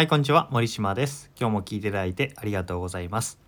はい、こんにちは。森島です。今日も聞いていただいてありがとうございます。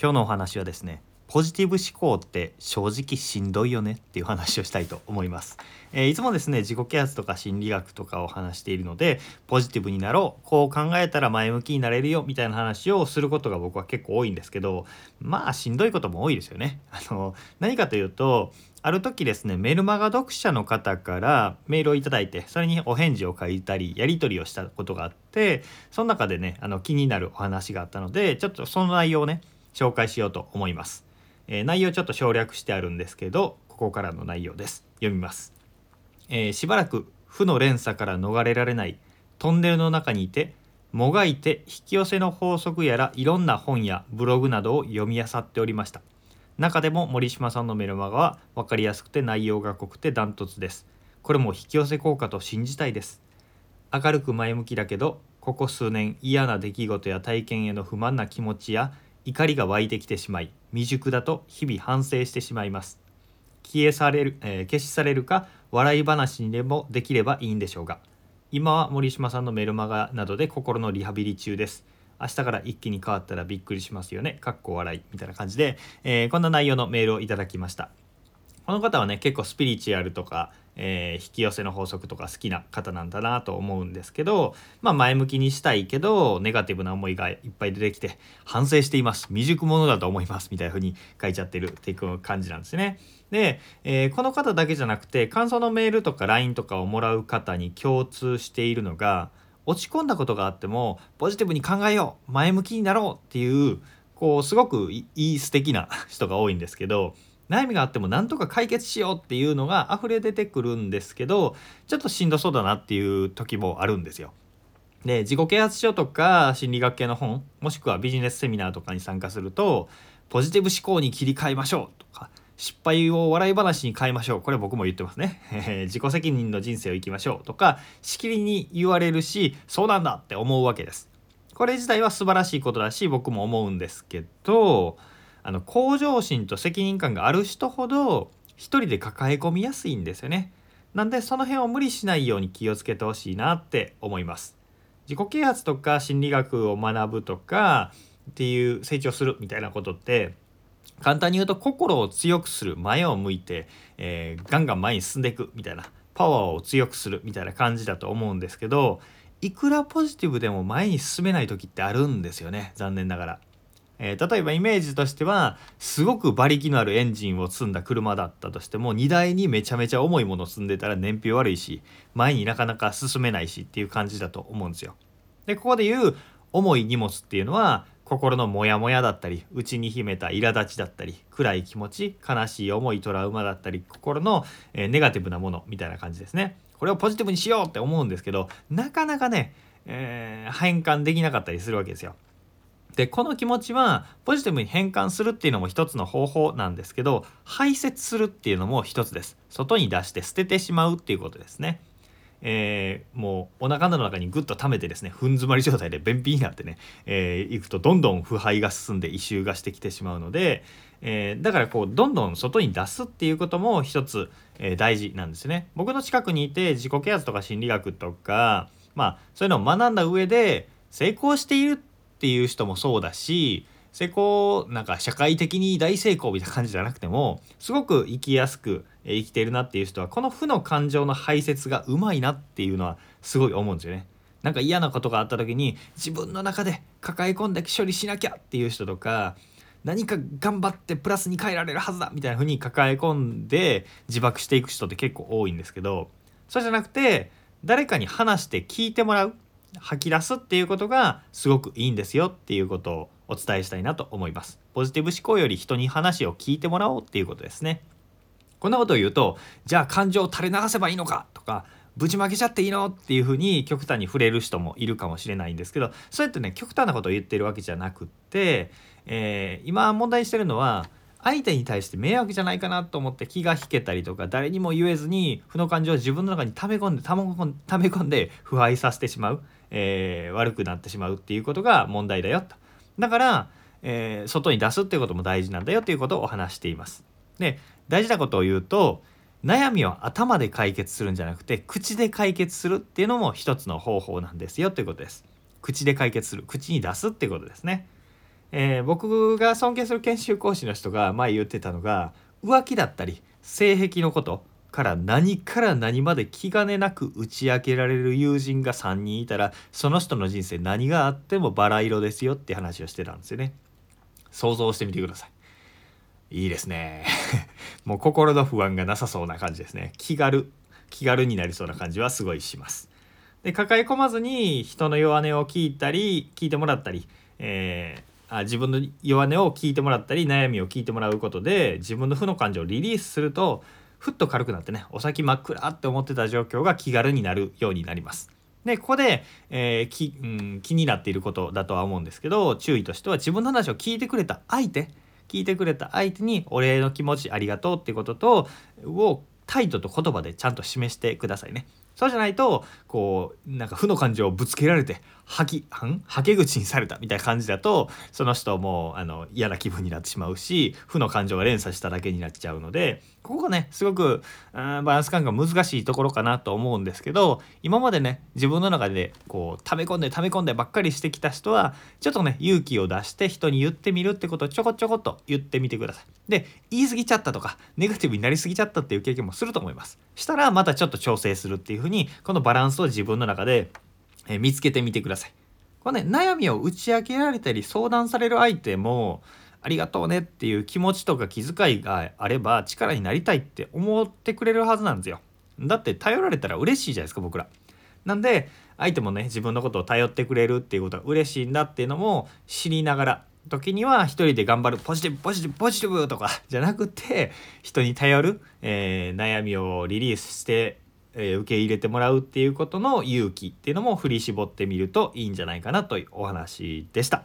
今日のお話はですね、ポジティブ思考って正直しんどいよねっていう話をしたいと思います。えーいつもですね、自己啓発とか心理学とかを話しているので、ポジティブになろう、こう考えたら前向きになれるよみたいな話をすることが僕は結構多いんですけど、まあしんどいことも多いですよね。あの何かというと、ある時ですねメルマガ読者の方からメールをいただいてそれにお返事を書いたりやり取りをしたことがあってその中でねあの気になるお話があったのでちょっとその内容をね紹介しようと思います、えー内容ちょっと省略してあるんですけどここからの内容です。読みます、えーしばらく負の連鎖から逃れられないトンネルの中にいてもがいて引き寄せの法則やらいろんな本やブログなどを読み漁っておりました。中でも森島さんのメルマガは分かりやすくて内容が濃くてダントツです。これも引き寄せ効果と信じたいです。明るく前向きだけどここ数年嫌な出来事や体験への不満な気持ちや怒りが湧いてきてしまい未熟だと日々反省してしまいます。消えされる、えー消し去れるか笑い話にでもできればいいんでしょうが。今は森島さんのメルマガなどで心のリハビリ中です。明日から一気に変わったらびっくりしますよね。かっこ笑い。みたいな感じで、えーこんな内容のメールをいただきました。この方はね結構スピリチュアルとか、えー引き寄せの法則とか好きな方なんだなと思うんですけどまあ前向きにしたいけどネガティブな思いがいっぱい出てきて反省しています。未熟者だと思います。みたいな風に書いちゃってるっていう感じなんですね。で、えーこの方だけじゃなくて感想のメールとか LINE とかをもらう方に共通しているのが落ち込んだことがあってもポジティブに考えよう前向きになろうっていうこうすごくいい素敵な 人が多いんですけど悩みがあってもなんとか解決しようっていうのが溢れ出てくるんですけどちょっとしんどそうだなっていう時もあるんですよ。で自己啓発書とか心理学系の本もしくはビジネスセミナーとかに参加するとポジティブ思考に切り替えましょうとか失敗を笑い話に変えましょう。これ僕も言ってますね。えー自己責任の人生を生きましょう。とかしきりに言われるしそうなんだって思うわけです。これ自体は素晴らしいことだし僕も思うんですけどあの向上心と責任感がある人ほど一人で抱え込みやすいんですよね。なんでその辺を無理しないように気をつけてほしいなって思います。自己啓発とか心理学を学ぶとかっていう成長するみたいなことって簡単に言うと心を強くする前を向いて、えーガンガン前に進んでいくみたいなパワーを強くするみたいな感じだと思うんですけどいくらポジティブでも前に進めない時ってあるんですよね残念ながら。えー例えばイメージとしてはすごく馬力のあるエンジンを積んだ車だったとしても荷台にめちゃめちゃ重いものを積んでたら燃費悪いし前になかなか進めないしっていう感じだと思うんですよ。でここで言う重い荷物っていうのは心のモヤモヤだったり内に秘めた苛立ちだったり暗い気持ち悲しい思いトラウマだったり心の、えネガティブなものみたいな感じですね。これをポジティブにしようって思うんですけどなかなかね、えー変換できなかったりするわけですよ。でこの気持ちはポジティブに変換するっていうのも一つの方法なんですけど排泄するっていうのも一つです外に出して捨ててしまうっていうことですねえーもうお腹の中にグッと溜めてですねふん詰まり状態で便秘になってね、えーいくとどんどん腐敗が進んで異臭がしてきてしまうので、えーだからこうどんどん外に出すっていうことも一つ、えー大事なんですね。僕の近くにいて自己啓発とか心理学とかまあそういうのを学んだ上で成功しているっていう人もそうだし成功なんか社会的に大成功みたいな感じじゃなくてもすごく生きやすくえー生きているなっていう人はこの負の感情の排泄がうまいなっていうのはすごい思うんですよね。なんか嫌なことがあった時に自分の中で抱え込んで処理しなきゃっていう人とか何か頑張ってプラスに変えられるはずだみたいな風に抱え込んで自爆していく人って結構多いんですけどそうじゃなくて誰かに話して聞いてもらう吐き出すっていうことがすごくいいんですよっていうことをお伝えしたいなと思います。ポジティブ思考より人に話を聞いてもらおうっていうことですね。こんなことを言うとじゃあ感情を垂れ流せばいいのかとかぶちまけちゃっていいのっていうふうに極端に触れる人もいるかもしれないんですけどそうやってね極端なことを言ってるわけじゃなくって、えー今問題にしてるのは相手に対して迷惑じゃないかなと思って気が引けたりとか誰にも言えずに負の感情を自分の中に溜め込んで溜め込ん溜め込んで腐敗させてしまう、えー悪くなってしまうっていうことが問題だよと。だから、えー外に出すっていうことも大事なんだよということをお話しています。で大事なことを言うと悩みは頭で解決するんじゃなくて口で解決するっていうのも一つの方法なんですよということです。口で解決する口に出すってことですね。えー、僕が尊敬する研修講師の人が前言ってたのが浮気だったり性癖のことから何から何まで気兼ねなく打ち明けられる友人が3人いたらその人の人生何があってもバラ色ですよって話をしてたんですよね想像してみてくださいいいですね。もう心の不安がなさそうな感じですね。気軽気軽になりそうな感じはすごいします。で抱え込まずに人の弱音を聞いたり聞いてもらったり、えー、あ自分の弱音を聞いてもらったり悩みを聞いてもらうことで自分の負の感情をリリースするとふっと軽くなってねお先真っ暗って思ってた状況が気軽になるようになります。でここで、えー、きうん、気になっていることだとは思うんですけど注意としては自分の話を聞いてくれた相手聞いてくれた相手にお礼の気持ちありがとうってこととを態度と言葉でちゃんと示してくださいね。そうじゃないとこうなんか負の感情をぶつけられて吐きはん？はけ口にされたみたいな感じだとその人もあの嫌な気分になってしまうし負の感情が連鎖しただけになっちゃうのでここがねすごくバランス感覚難しいところかなと思うんですけど今までね自分の中でこう溜め込んで溜め込んでばっかりしてきた人はちょっとね勇気を出して人に言ってみるってことをちょこちょこっと言ってみてください。で言い過ぎちゃったとかネガティブになりすぎちゃったっていう経験もすると思います。したらまたちょっと調整するっていうふうにこのバランスを自分の中でえ見つけてみてください。このね悩みを打ち明けられたり相談される相手もありがとうねっていう気持ちとか気遣いがあれば力になりたいって思ってくれるはずなんですよ。だって頼られたら嬉しいじゃないですか僕ら。なんで相手もね自分のことを頼ってくれるっていうことが嬉しいんだっていうのも知りながら時には一人で頑張るポジティブポジティブポジティブとかじゃなくて人に頼る、えー、悩みをリリースして、えー、受け入れてもらうっていうことの勇気っていうのも振り絞ってみるといいんじゃないかなというお話でした。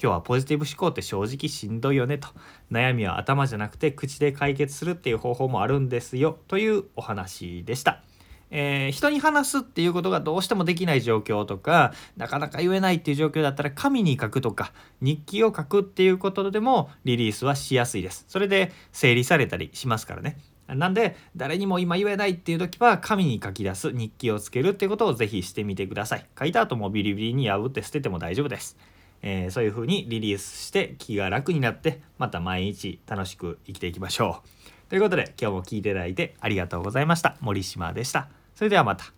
今日はポジティブ思考って正直しんどいよねと悩みは頭じゃなくて口で解決するっていう方法もあるんですよというお話でした。えー、人に話すっていうことがどうしてもできない状況とかなかなか言えないっていう状況だったら紙に書くとか日記を書くっていうことでもリリースはしやすいです。それで整理されたりしますからね。なんで誰にも今言えないっていう時は紙に書き出す日記をつけるっていうことをぜひしてみてください。書いた後もビリビリに破って捨てても大丈夫です。えー、そういう風にリリースして気が楽になってまた毎日楽しく生きていきましょう。ということで今日も聴いていただいてありがとうございました。森島でした。それではまた。